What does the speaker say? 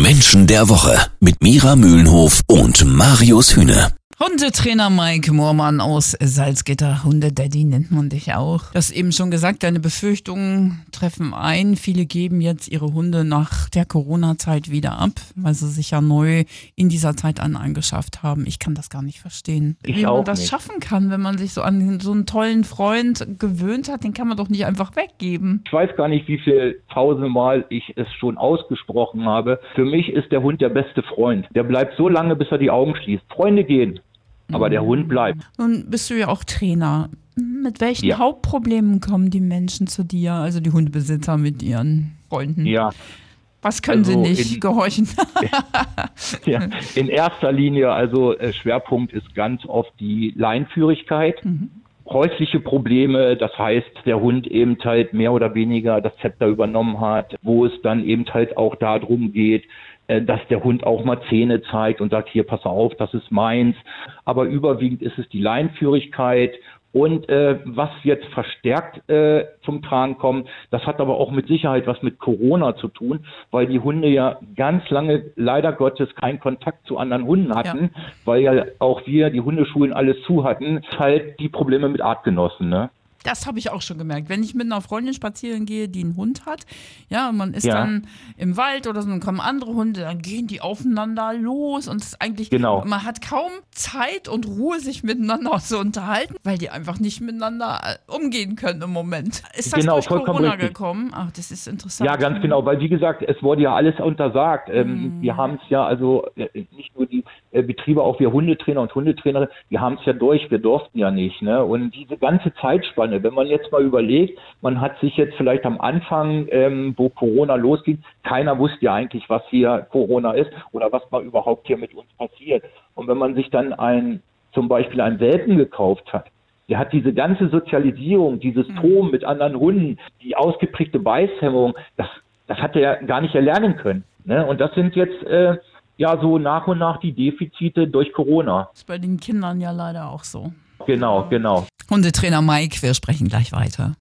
Menschen der Woche mit Mira Mühlenhof und Marius Hühne. Hundetrainer Mike Moormann aus Salzgitter. Hundedaddy nennt man dich auch. Du hast eben schon gesagt, deine Befürchtungen treffen ein. Viele geben jetzt ihre Hunde nach der Corona-Zeit wieder ab, weil sie sich ja neu in dieser Zeit an angeschafft haben. Ich kann das gar nicht verstehen. Ich Wie man das nicht. schaffen kann, wenn man sich so an so einen tollen Freund gewöhnt hat, den kann man doch nicht einfach weggeben. Ich weiß gar nicht, wie viel tausendmal ich es schon ausgesprochen habe. Für mich ist der Hund der beste Freund. Der bleibt so lange, bis er die Augen schließt. Freunde gehen, aber der Hund bleibt. Nun bist du ja auch Trainer. Mit welchen Ja. Hauptproblemen kommen die Menschen zu dir, also die Hundebesitzer mit ihren Freunden? Ja, Was können sie Also nicht? in- Gehorchen. ja. in erster Linie, also äh, Schwerpunkt ist ganz oft die Leinführigkeit. Häusliche Probleme, das heißt, der Hund eben halt mehr oder weniger das Zepter übernommen hat, wo es dann eben halt auch darum geht, dass der Hund auch mal Zähne zeigt und sagt, hier, pass auf, das ist meins. Aber überwiegend ist es die Leinführigkeit und äh, was jetzt verstärkt äh, zum Tragen kommt, das hat aber auch mit Sicherheit was mit Corona zu tun, weil die Hunde ja ganz lange leider Gottes keinen Kontakt zu anderen Hunden hatten, weil ja auch wir, die Hundeschulen alles zu hatten, halt die Probleme mit Artgenossen, ne? Das habe ich auch schon gemerkt. Wenn ich mit einer Freundin spazieren gehe, die einen Hund hat, ja, und man ist Ja. dann im Wald oder so, dann kommen andere Hunde, dann gehen die aufeinander los und es ist eigentlich, Genau. man hat kaum Zeit und Ruhe, sich miteinander zu unterhalten, weil die einfach nicht miteinander äh, umgehen können im Moment. Ist das Genau, durch Corona richtig. gekommen? Ach, das ist interessant. Ja, ganz genau, weil wie gesagt, es wurde ja alles untersagt. Mhm. Ähm, wir haben es ja, also äh, nicht nur die Betriebe, auch wir Hundetrainer und Hundetrainerinnen, wir haben es ja durch, wir durften ja nicht. Ne? Und diese ganze Zeitspanne, wenn man jetzt mal überlegt, man hat sich jetzt vielleicht am Anfang, ähm, wo Corona losging, keiner wusste ja eigentlich, was hier Corona ist oder was mal überhaupt hier mit uns passiert. Und wenn man sich dann ein, zum Beispiel einen Welpen gekauft hat, der hat diese ganze Sozialisierung, dieses Toben mit anderen Hunden, die ausgeprägte Beißhemmung, das, das hat er gar nicht erlernen können. Ne? Und das sind jetzt äh, ja so nach und nach die Defizite durch Corona. Ist bei den Kindern ja leider auch so. Genau, genau. Hundetrainer Mike, wir sprechen gleich weiter.